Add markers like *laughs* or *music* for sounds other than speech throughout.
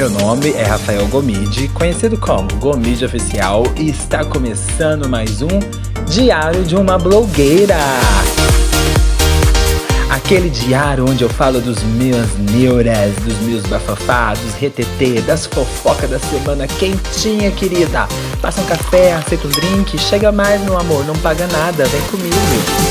Meu nome é Rafael Gomide, conhecido como Gomide Oficial, e está começando mais um Diário de uma Blogueira. Aquele diário onde eu falo dos meus neuras, dos meus bafafados, retetê, das fofocas da semana quentinha, querida. Passa um café, aceita um drink, chega mais, meu amor, não paga nada, vem comigo.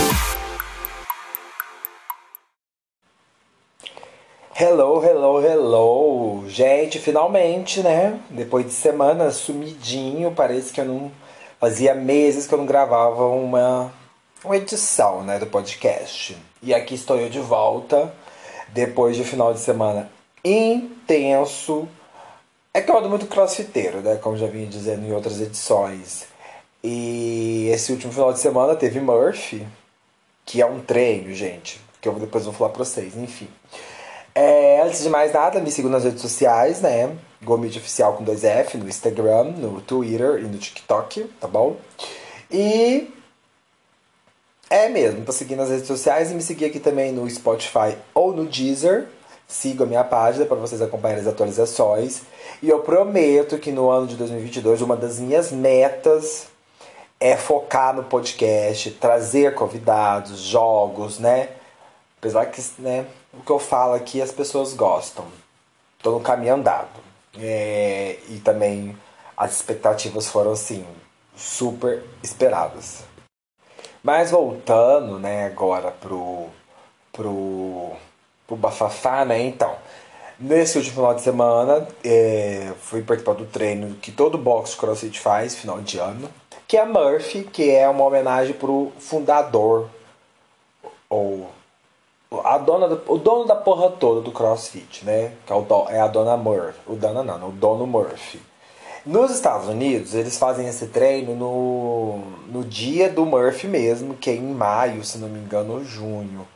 Hello, hello, hello! Gente, finalmente, né? Depois de semanas sumidinho, parece que eu não. Fazia meses que eu não gravava uma, uma edição, né, do podcast. E aqui estou eu de volta, depois de um final de semana intenso. É que eu ando muito crossfiteiro, né? Como já vinha dizendo em outras edições. E esse último final de semana teve Murphy, que é um treino, gente. Que eu depois vou falar pra vocês, enfim. É, antes de mais nada, me sigam nas redes sociais, né? Gomide Oficial com 2F, no Instagram, no Twitter e no TikTok, tá bom? E é mesmo, tô seguindo nas redes sociais e me seguir aqui também no Spotify ou no Deezer. Siga a minha página para vocês acompanharem as atualizações. E eu prometo que no ano de 2022, uma das minhas metas é focar no podcast, trazer convidados, jogos, né? Apesar que, né, o que eu falo aqui as pessoas gostam. Tô no caminho andado. É, e também as expectativas foram assim, super esperadas. Mas voltando, né, agora pro, pro, pro bafafá, né, então. Nesse último final de semana, é, fui participar do treino que todo box crossfit faz, final de ano, que é a Murphy, que é uma homenagem pro fundador, ou a dona do, o dono da porra toda do CrossFit, né? Que é, o, é a dona Murphy. O dona não, o dono Murphy. Nos Estados Unidos, eles fazem esse treino no, no dia do Murphy mesmo, que é em maio, se não me engano, ou junho.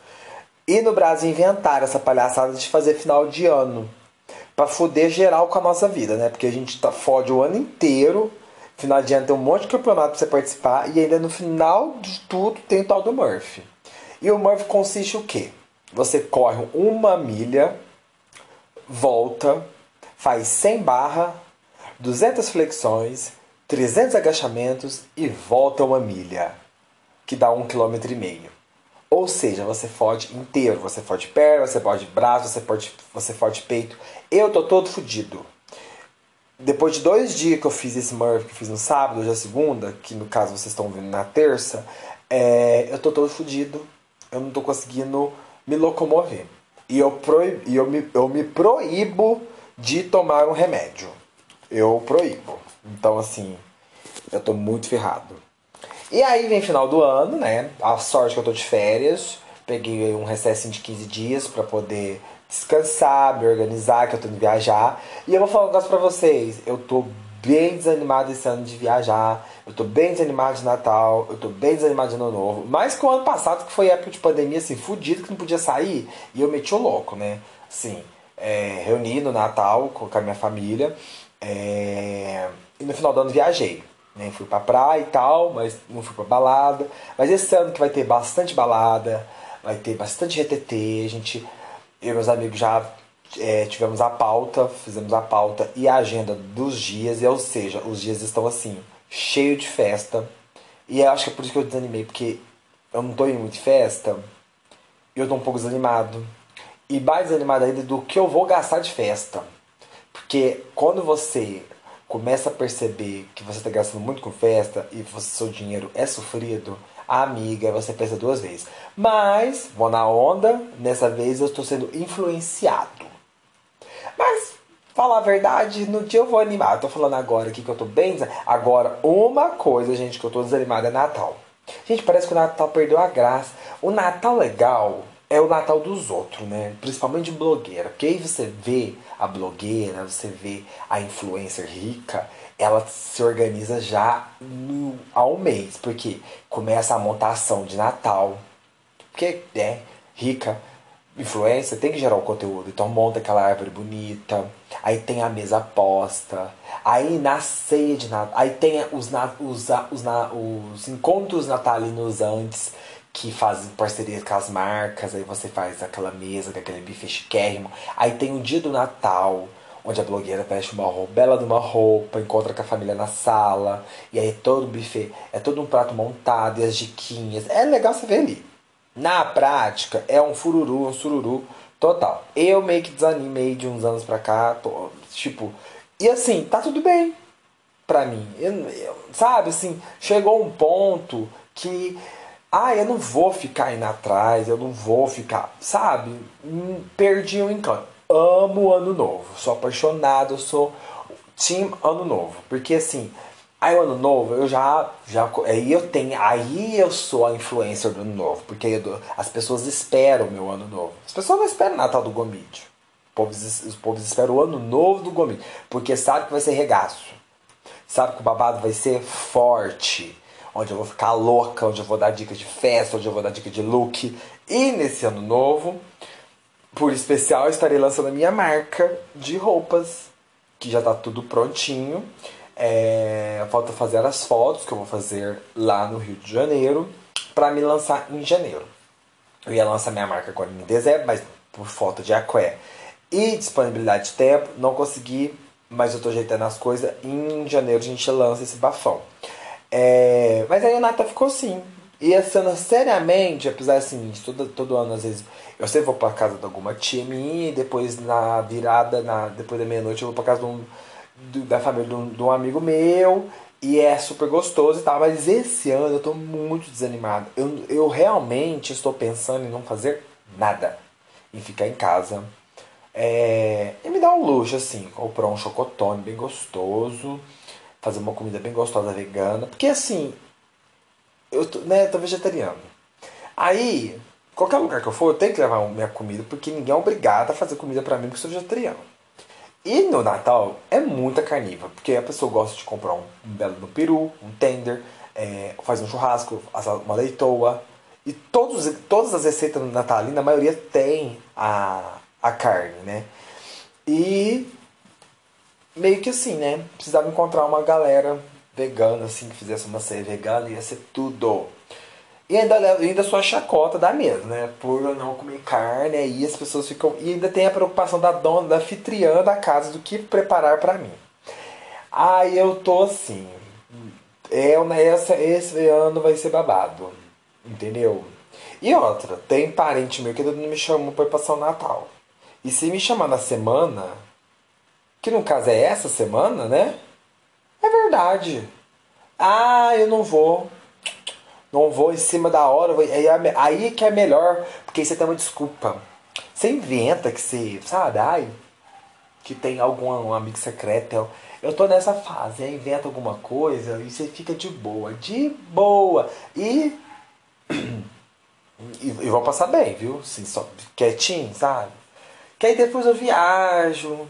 E no Brasil inventaram essa palhaçada de fazer final de ano. Pra foder geral com a nossa vida, né? Porque a gente tá, fode o ano inteiro. Final de ano tem um monte de campeonato pra você participar. E ainda no final de tudo tem o tal do Murphy. E o Murphy consiste o quê? Você corre uma milha, volta, faz 100 barra, 200 flexões, 300 agachamentos e volta uma milha, que dá um quilômetro e meio. Ou seja, você fode inteiro, você fode perna, você fode braço, você fode, você fode peito. Eu tô todo fudido. Depois de dois dias que eu fiz esse Murphy, que fiz no sábado, hoje é segunda, que no caso vocês estão vendo na terça, é, eu tô todo fudido. Eu não tô conseguindo me locomover. E eu, proib, eu, me, eu me proíbo de tomar um remédio. Eu proíbo. Então, assim, eu tô muito ferrado. E aí vem final do ano, né? A sorte que eu tô de férias. Peguei um recesso de 15 dias para poder descansar, me organizar, que eu tô indo viajar. E eu vou falar um negócio pra vocês. Eu tô bem desanimado esse ano de viajar. Eu tô bem desanimado de Natal. Eu tô bem desanimado de Ano Novo. Mais que o ano passado, que foi época de pandemia, assim, fudido, que não podia sair. E eu meti o louco, né? Assim, é, reuni no Natal com a minha família. É, e no final do ano viajei. Né? Fui pra praia e tal, mas não fui pra balada. Mas esse ano que vai ter bastante balada, vai ter bastante RTT. A gente, eu e meus amigos já é, tivemos a pauta, fizemos a pauta e a agenda dos dias, e ou seja, os dias estão assim, cheio de festa. E eu acho que é por isso que eu desanimei, porque eu não tô em muito festa, e eu tô um pouco desanimado. E mais desanimado ainda do que eu vou gastar de festa. Porque quando você começa a perceber que você está gastando muito com festa e você, seu dinheiro é sofrido, amiga, você pensa duas vezes. Mas, vou na onda, nessa vez eu estou sendo influenciado. Mas, falar a verdade, no dia eu vou animar. Eu tô falando agora aqui que eu tô bem. Agora, uma coisa, gente, que eu tô desanimado é Natal. Gente, parece que o Natal perdeu a graça. O Natal legal é o Natal dos outros, né? Principalmente de blogueira. Porque aí você vê a blogueira, você vê a influencer rica, ela se organiza já no, um mês. Porque começa a montação de Natal. Porque é rica, influência tem que gerar o conteúdo. Então monta aquela árvore bonita, aí tem a mesa posta, aí na ceia de Natal, aí tem os, os, os, os encontros natalinos antes, que fazem parceria com as marcas, aí você faz aquela mesa aquele bife chiquérrimo. Aí tem o dia do Natal, onde a blogueira veste uma roupa, bela de uma roupa, encontra com a família na sala, e aí todo o buffet, é todo um prato montado, e as diquinhas. É legal você ver ali. Na prática, é um fururu, um sururu total. Eu meio que desanimei de uns anos pra cá, tô, tipo, e assim, tá tudo bem pra mim. Eu, eu, sabe, assim, chegou um ponto que ah, eu não vou ficar indo atrás, eu não vou ficar, sabe? Hum, perdi o encanto. Amo o ano novo, sou apaixonado, sou team ano novo, porque assim, aí o ano novo eu já já aí eu tenho, aí eu sou a influencer do ano novo, porque eu, as pessoas esperam o meu ano novo. As pessoas não esperam o Natal do Gomide. Os povos esperam o ano novo do Gomide, porque sabe que vai ser regaço. Sabe que o babado vai ser forte onde eu vou ficar louca, onde eu vou dar dicas de festa, onde eu vou dar dica de look. E nesse ano novo, por especial, estarei lançando a minha marca de roupas, que já está tudo prontinho. É, falta fazer as fotos que eu vou fazer lá no Rio de Janeiro para me lançar em janeiro. Eu ia lançar minha marca agora em dezembro, mas por falta de aqué e disponibilidade de tempo, não consegui, mas eu tô ajeitando as coisas. Em janeiro a gente lança esse bafão. É, mas aí o Nata ficou assim. E ano, seriamente, apesar assim, de todo, todo ano, às vezes, eu sempre vou pra casa de alguma minha, e depois na virada, na, depois da meia-noite, eu vou pra casa de um, da família de um, de um, amigo meu, e é super gostoso e tal. Mas esse ano eu tô muito desanimado. Eu, eu realmente estou pensando em não fazer nada. Em ficar em casa. É, e me dar um luxo, assim, comprar um chocotone bem gostoso fazer uma comida bem gostosa vegana. Porque assim, eu tô, né, tô vegetariano. Aí, qualquer lugar que eu for, eu tenho que levar minha comida, porque ninguém é obrigado a fazer comida para mim porque eu sou vegetariano. E no Natal é muita carnívora, porque a pessoa gosta de comprar um, belo no peru, um tender, é, faz um churrasco, uma leitoa. E todos, todas as receitas no Natal, a maioria tem a, a carne, né? E meio que assim, né? Precisava encontrar uma galera vegana, assim, que fizesse uma ceia vegana, ia ser tudo. E ainda, ainda sou a chacota da mesa, né? Por não comer carne, aí as pessoas ficam. E ainda tem a preocupação da dona, da anfitriã da casa, do que preparar para mim. Aí eu tô assim. É, essa, esse ano vai ser babado. Entendeu? E outra, tem parente meu que não me chamou pra passar o Natal. E se me chamar na semana, que no caso é essa semana, né? É verdade. Ah, eu não vou. Não vou em cima da hora. Aí, é aí que é melhor, porque aí você tem uma desculpa. Você inventa que você, sabe? Ai, que tem algum um amigo secreto. Eu tô nessa fase, aí inventa alguma coisa e você fica de boa. De boa. E. *clears throat* E, e vou passar bem, viu? Assim, só quietinho, sabe? Que aí depois eu viajo,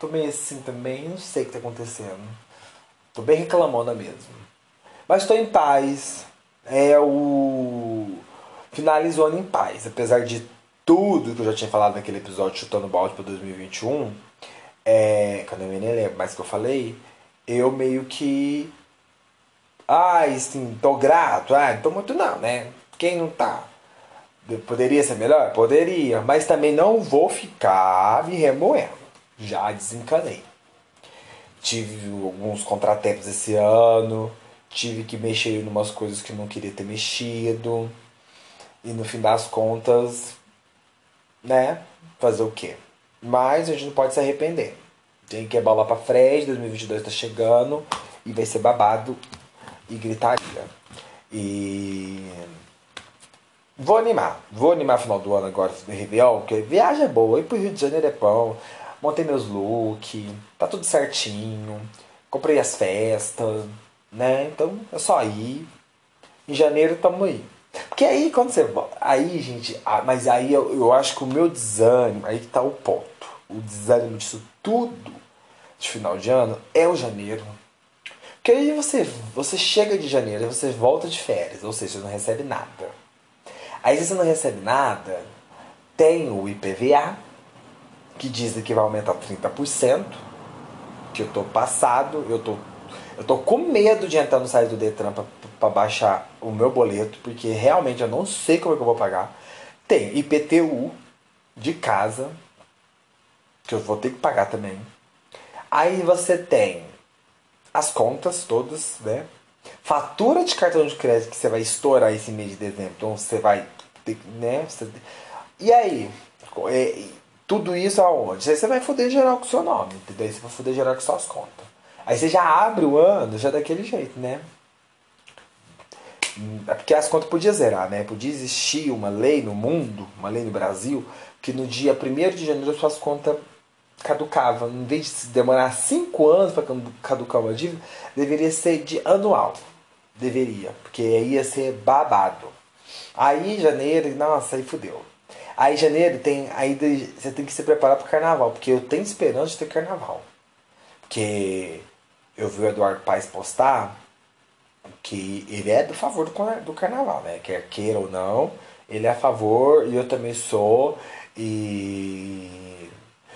Tô meio assim também, não sei o que tá acontecendo. Tô bem reclamona mesmo. Mas tô em paz. É o. Finalizo o ano em paz. Apesar de tudo que eu já tinha falado naquele episódio chutando balde para 2021, é, quando eu nem lembro mais que eu falei, eu meio que. Ai, sim, tô grato. Ah, não tô muito não, né? Quem não tá? Poderia ser melhor? Poderia. Mas também não vou ficar me remoendo já desencanei. Tive alguns contratempos esse ano, tive que mexer em umas coisas que não queria ter mexido. E no fim das contas, né? Fazer o quê? Mas a gente não pode se arrepender. Tem que bola pra frente, 2022 tá chegando e vai ser babado e gritaria. E vou animar, vou animar final do ano agora Réveillon, porque viagem é boa, ir pro Rio de Janeiro é bom, montei meus looks, tá tudo certinho, comprei as festas, né? Então é só ir. Em janeiro tamo aí. Porque aí quando você. Aí, gente, mas aí eu, eu acho que o meu desânimo, aí que tá o ponto. O desânimo disso tudo de final de ano é o janeiro. Porque aí você, você chega de janeiro você volta de férias, ou seja, você não recebe nada. Aí se você não recebe nada, tem o IPVA, que dizem que vai aumentar 30%, que eu tô passado, eu tô, eu tô com medo de entrar no site do Detran para baixar o meu boleto, porque realmente eu não sei como é que eu vou pagar. Tem IPTU de casa, que eu vou ter que pagar também. Aí você tem as contas todas, né? Fatura de cartão de crédito que você vai estourar esse mês de dezembro. Então você vai ter, né? Você... E aí? É, tudo isso aonde? Aí você vai foder geral com o seu nome, entendeu? Você vai foder geral com suas contas. Aí você já abre o ano já daquele jeito, né? É porque as contas podiam zerar, né? Podia existir uma lei no mundo, uma lei no Brasil, que no dia 1 de janeiro suas contas caducavam. Em vez de demorar 5 anos para caducar uma dívida, deveria ser de anual. Deveria, porque aí ia ser babado. Aí janeiro, nossa, aí fudeu. Aí janeiro tem. Aí você tem que se preparar pro carnaval, porque eu tenho esperança de ter carnaval. Porque eu vi o Eduardo Paes postar que ele é do favor do, do carnaval, né? Quer queira ou não, ele é a favor e eu também sou. E.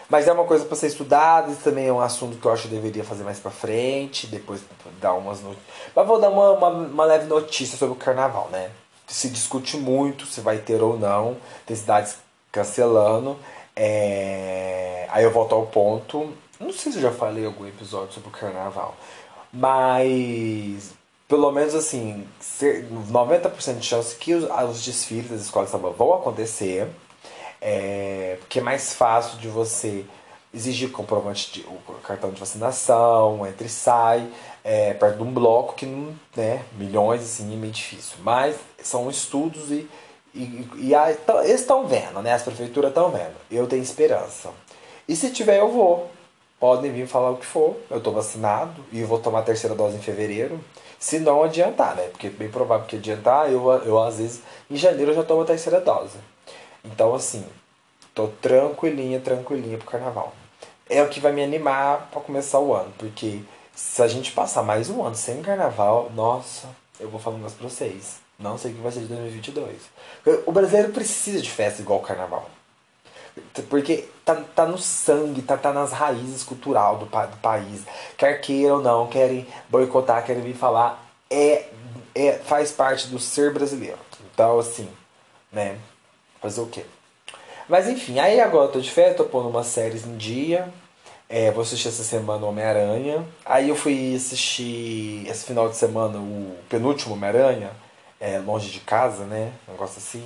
Mas é uma coisa para ser estudada, e também é um assunto que eu acho que deveria fazer mais para frente, depois dar umas notícias. Mas vou dar uma, uma, uma leve notícia sobre o carnaval, né? se discute muito se vai ter ou não. Tem cidades cancelando. É... Aí eu volto ao ponto. Não sei se eu já falei algum episódio sobre o carnaval. Mas pelo menos assim, 90% de chance que os, os desfiles das escolas de samba vão acontecer. É, porque é mais fácil de você exigir comprovante de o cartão de vacinação, entre e sai é, perto de um bloco que não, né, milhões assim, é meio difícil. Mas são estudos e, e, e a, eles estão vendo, né? As prefeituras estão vendo. Eu tenho esperança. E se tiver, eu vou. Podem vir falar o que for. Eu estou vacinado e vou tomar a terceira dose em fevereiro. Se não adiantar, né? Porque é bem provável que adiantar, eu, eu às vezes em janeiro eu já tomo a terceira dose. Então, assim, tô tranquilinha, tranquilinha pro carnaval. É o que vai me animar para começar o ano, porque se a gente passar mais um ano sem carnaval, nossa, eu vou falar um negócio pra vocês. Não sei o que vai ser de 2022. O brasileiro precisa de festa igual o carnaval. Porque tá, tá no sangue, tá, tá nas raízes cultural do, do país. Quer queira ou não, querem boicotar, querem vir falar. É, é, faz parte do ser brasileiro. Então, assim, né? Fazer o quê? Mas enfim, aí agora eu tô de férias, tô pondo umas séries em dia. É, vou assistir essa semana Homem-Aranha. Aí eu fui assistir esse final de semana o penúltimo Homem-Aranha, é, Longe de Casa, né? Um negócio assim.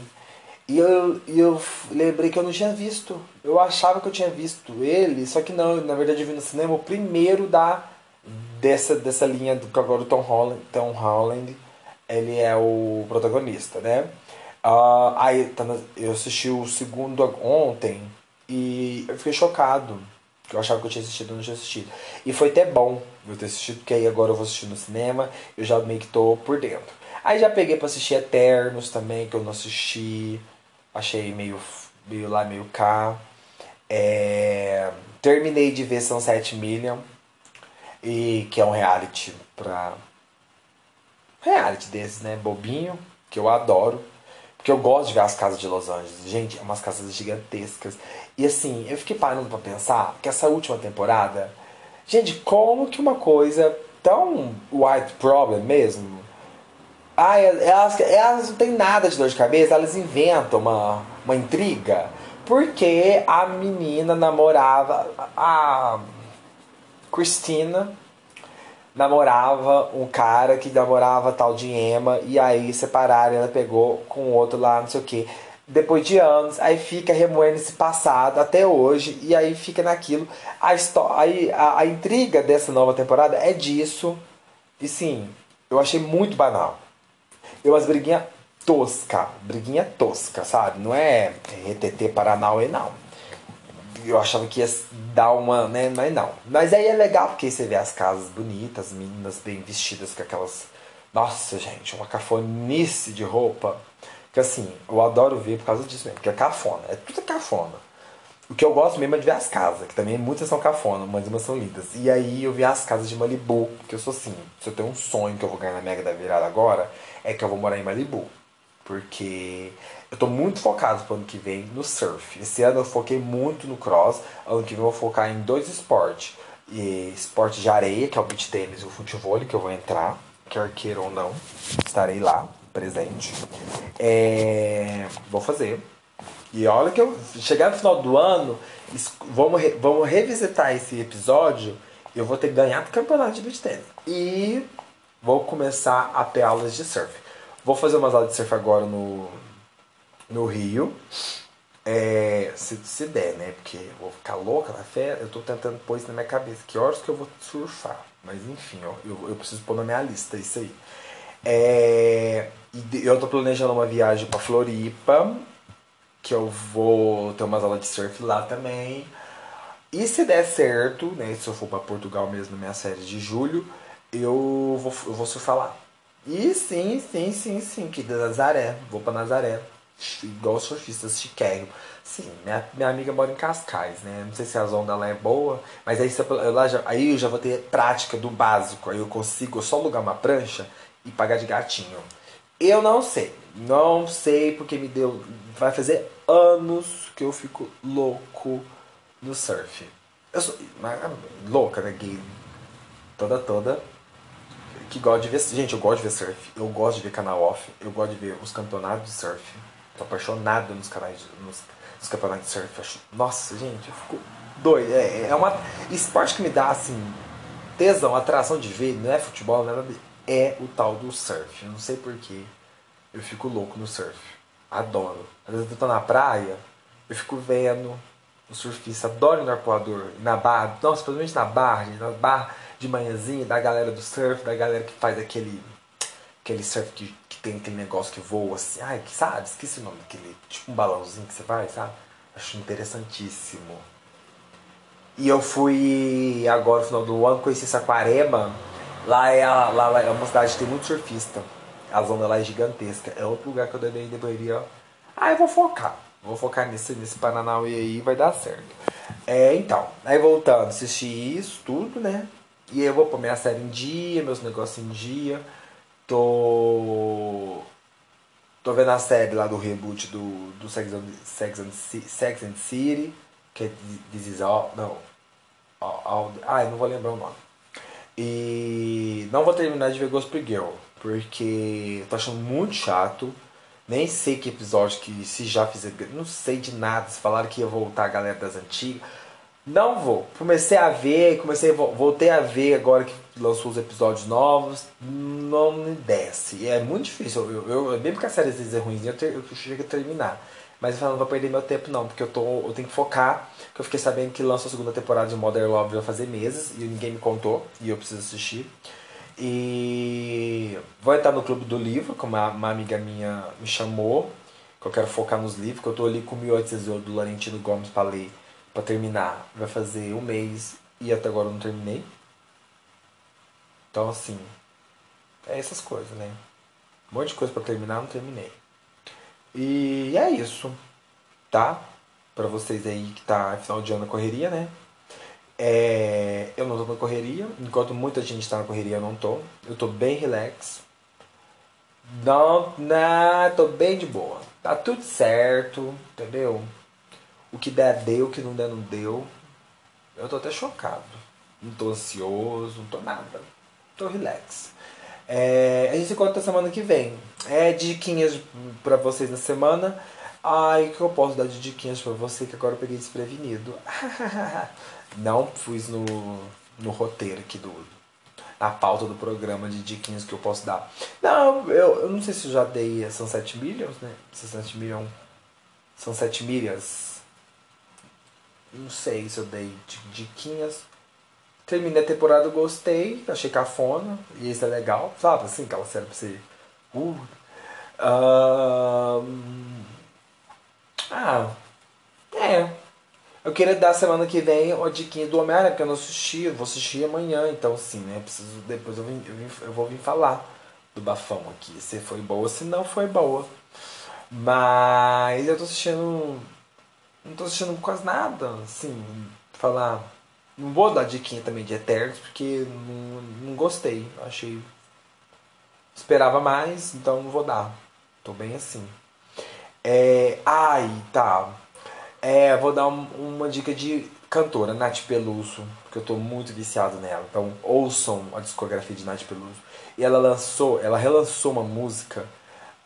E eu, eu lembrei que eu não tinha visto. Eu achava que eu tinha visto ele, só que não, na verdade eu vi no cinema o primeiro da dessa, dessa linha do que agora o Tom Holland, Tom Holland ele é o protagonista, né? Uh, aí tá eu assisti o segundo ontem e eu fiquei chocado eu achava que eu tinha assistido, não tinha assistido. E foi até bom eu ter assistido, porque aí agora eu vou assistir no cinema, eu já meio que tô por dentro. Aí já peguei para assistir Eternos também, que eu não assisti. Achei meio, meio lá, meio cá. É... Terminei de ver São 7 Million, e que é um reality pra. Reality desses, né? Bobinho, que eu adoro. Porque eu gosto de ver as casas de Los Angeles. Gente, é umas casas gigantescas. E assim, eu fiquei parando pra pensar que essa última temporada. Gente, como que uma coisa tão white problem mesmo. Ah, elas, elas não têm nada de dor de cabeça, elas inventam uma, uma intriga. Porque a menina namorava. A Cristina namorava um cara que namorava tal de Emma e aí separaram, ela pegou com outro lá, não sei o que. Depois de anos, aí fica remoendo esse passado até hoje e aí fica naquilo. A, história, a, a intriga dessa nova temporada é disso. E sim, eu achei muito banal. Eu as briguinha tosca, briguinha tosca, sabe? Não é RTT Paranauê, não eu achava que ia dar uma, né? Mas não. Mas aí é legal porque você vê as casas bonitas, meninas bem vestidas com aquelas. Nossa, gente, uma cafonice de roupa. Que assim, eu adoro ver por causa disso mesmo, porque é cafona. É tudo cafona. O que eu gosto mesmo é de ver as casas, que também muitas são cafona, mas umas são lindas. E aí eu vi as casas de Malibu, porque eu sou assim, se eu tenho um sonho que eu vou ganhar na Mega da Virada agora, é que eu vou morar em Malibu. Porque eu tô muito focado pro ano que vem no surf. Esse ano eu foquei muito no cross. Ano que vem eu vou focar em dois esportes. E esporte de areia, que é o beach tennis e o futebol, que eu vou entrar, quer queira ou não. Estarei lá, presente. É... Vou fazer. E olha que eu chegar no final do ano, vamos, re... vamos revisitar esse episódio eu vou ter ganhado o campeonato de beach tennis. E vou começar a ter aulas de surf. Vou fazer umas aulas de surf agora no, no Rio. É, se, se der, né? Porque eu vou ficar louca na fé. Eu tô tentando pôr isso na minha cabeça. Que horas que eu vou surfar? Mas enfim, ó, eu, eu preciso pôr na minha lista isso aí. É, eu tô planejando uma viagem para Floripa. Que eu vou ter umas aulas de surf lá também. E se der certo, né? Se eu for para Portugal mesmo na minha série de julho, eu vou, eu vou surfar lá. E sim, sim, sim, sim, que Nazaré. Vou para Nazaré igual surfistas chiquérrimos. Sim, minha, minha amiga mora em Cascais, né? Não sei se a onda lá é boa, mas aí, eu, lá já, aí eu já vou ter prática do básico. Aí eu consigo só alugar uma prancha e pagar de gatinho. Eu não sei. Não sei porque me deu. Vai fazer anos que eu fico louco no surf. Eu sou. Louca, né? Gay. Toda, toda. Que gosta de ver. Gente, eu gosto de ver surf. Eu gosto de ver canal off. Eu gosto de ver os campeonatos de surf Tô apaixonado nos canais, nos, nos campeonatos de surf. Nossa, gente, eu fico doido. É, é uma esporte que me dá assim tesão, atração de ver, não é futebol, não é nada. É o tal do surf. Eu não sei porquê. Eu fico louco no surf. Adoro. Às vezes eu tô na praia, eu fico vendo o surfista, adoro ir no arpoador, na barra, nossa, principalmente na barra, na barra de manhãzinha, da galera do surf, da galera que faz aquele aquele surf que, que tem aquele negócio que voa assim, ai, que sabe, esqueci o nome daquele, tipo um balãozinho que você vai, sabe? Acho interessantíssimo. E eu fui agora no final do ano, conheci Saquarema. Lá é, a, lá, lá é uma cidade que tem muito surfista. A zona lá é gigantesca. É outro lugar que eu deveria, deveria. Ah, eu vou focar. Vou focar nesse, nesse Paranauê aí vai dar certo. É, então, aí voltando, assisti isso, tudo, né? E eu vou pôr minha série em dia, meus negócios em dia. Tô. Tô vendo a série lá do reboot do, do Sex, and, Sex, and, Sex and City, que é This Is All. Não. All, all, ah, eu não vou lembrar o nome. E não vou terminar de ver Gospel Girl, porque tô achando muito chato. Nem sei que episódio que se já fizer. Não sei de nada. Se falaram que ia voltar a galera das antigas. Não vou. Comecei a ver, comecei, voltei a ver agora que lançou os episódios novos. Não me desce. É muito difícil. Eu, eu, eu mesmo que a série às vezes é ruim, eu, ter, eu chego a terminar. Mas eu falo, não vou perder meu tempo não, porque eu, tô, eu tenho que focar. Porque eu fiquei sabendo que lança a segunda temporada de Modern Love vai fazer meses e ninguém me contou e eu preciso assistir. E vou entrar no clube do livro, como uma, amiga minha me chamou, que eu quero focar nos livros, que eu tô ali com 1800 do Laurentino Gomes para ler para terminar vai fazer um mês e até agora eu não terminei. Então assim, é essas coisas, né? Um monte de coisa para terminar, não terminei. E é isso, tá? Para vocês aí que tá final de ano correria, né? É, eu não tô na correria, enquanto muita gente tá na correria, eu não tô. Eu tô bem relax. Não, não, tô bem de boa. Tá tudo certo, entendeu? O que der, deu. O que não der, não deu. Eu tô até chocado. Não tô ansioso, não tô nada. Tô relax. É, a gente se encontra semana que vem. É diquinhas pra vocês na semana. Ai, que eu posso dar de diquinhas pra você que agora eu peguei desprevenido. *laughs* não fui no, no roteiro aqui do. Na pauta do programa de diquinhas que eu posso dar. Não, eu, eu não sei se eu já dei a Sunset Millions, né? Sunset Million. Sunset Millions não sei se eu dei diquinhas. Terminei a temporada, gostei, achei cafona, e isso é legal, sabe? Assim, aquela série pra você. Uh. ah, é. Eu queria dar semana que vem uma diquinha do Homem-Aranha, porque eu não assisti, eu vou assistir amanhã, então assim, né? Preciso, depois eu, vim, eu, vim, eu vou vir falar do bafão aqui, se foi boa, se não foi boa. Mas eu tô assistindo não tô assistindo quase nada, assim, falar. Não vou dar diquinha também de Eternos, porque não, não gostei. Achei. Esperava mais, então não vou dar. Tô bem assim. É, ai, tá. É, vou dar um, uma dica de cantora, Nath Peluso, porque eu tô muito viciado nela. Então ouçam a discografia de Nath Peluso. E ela lançou, ela relançou uma música,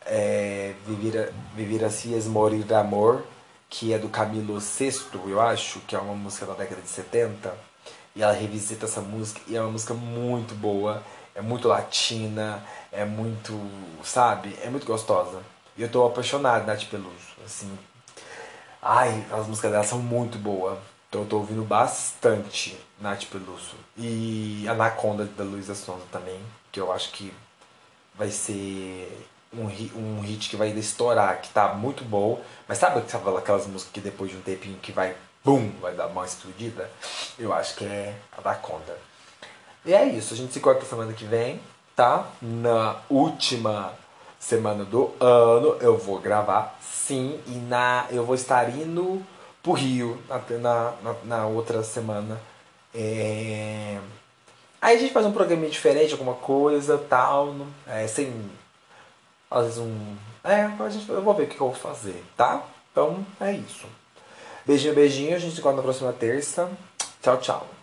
é, Viver, Viver Assim Esmorir Amor, que é do Camilo VI, eu acho, que é uma música da década de 70, E ela revisita essa música e é uma música muito boa, é muito latina, é muito, sabe? É muito gostosa. E eu tô apaixonado Nath Peluso, assim. Ai, as músicas dela são muito boas. Então eu tô ouvindo bastante Nath Peluso. E Anaconda da Luísa Sonza também, que eu acho que vai ser um, um hit que vai estourar, que tá muito bom. Mas sabe aquelas músicas que depois de um tempinho que vai, bum, vai dar uma explodida? Eu acho que é Anaconda. E é isso, a gente se corta semana que vem, tá? Na última semana do ano eu vou gravar, sim, e na eu vou estar indo pro Rio na, na, na outra semana. É... Aí a gente faz um programinha diferente, alguma coisa, tal, é, sem às vezes um. É, a gente, eu vou ver o que eu vou fazer, tá? Então é isso. Beijinho, beijinho. A gente se encontra na próxima terça. Tchau, tchau.